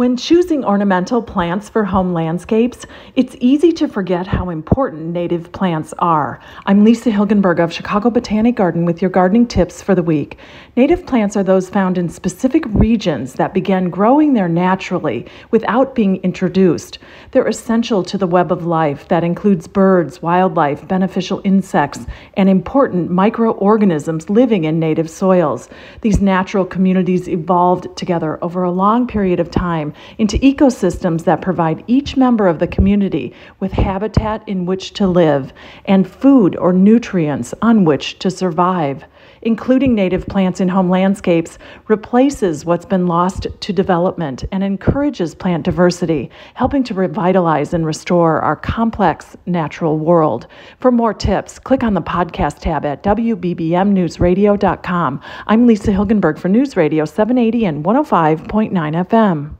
When choosing ornamental plants for home landscapes, it's easy to forget how important native plants are. I'm Lisa Hilgenberg of Chicago Botanic Garden with your gardening tips for the week. Native plants are those found in specific regions that began growing there naturally without being introduced. They're essential to the web of life that includes birds, wildlife, beneficial insects, and important microorganisms living in native soils. These natural communities evolved together over a long period of time into ecosystems that provide each member of the community with habitat in which to live and food or nutrients on which to survive. Including native plants in home landscapes replaces what's been lost to development and encourages plant diversity, helping to revitalize and restore our complex natural world. For more tips, click on the podcast tab at WBBMNewsRadio.com. I'm Lisa Hilgenberg for News Radio 780 and 105.9 FM.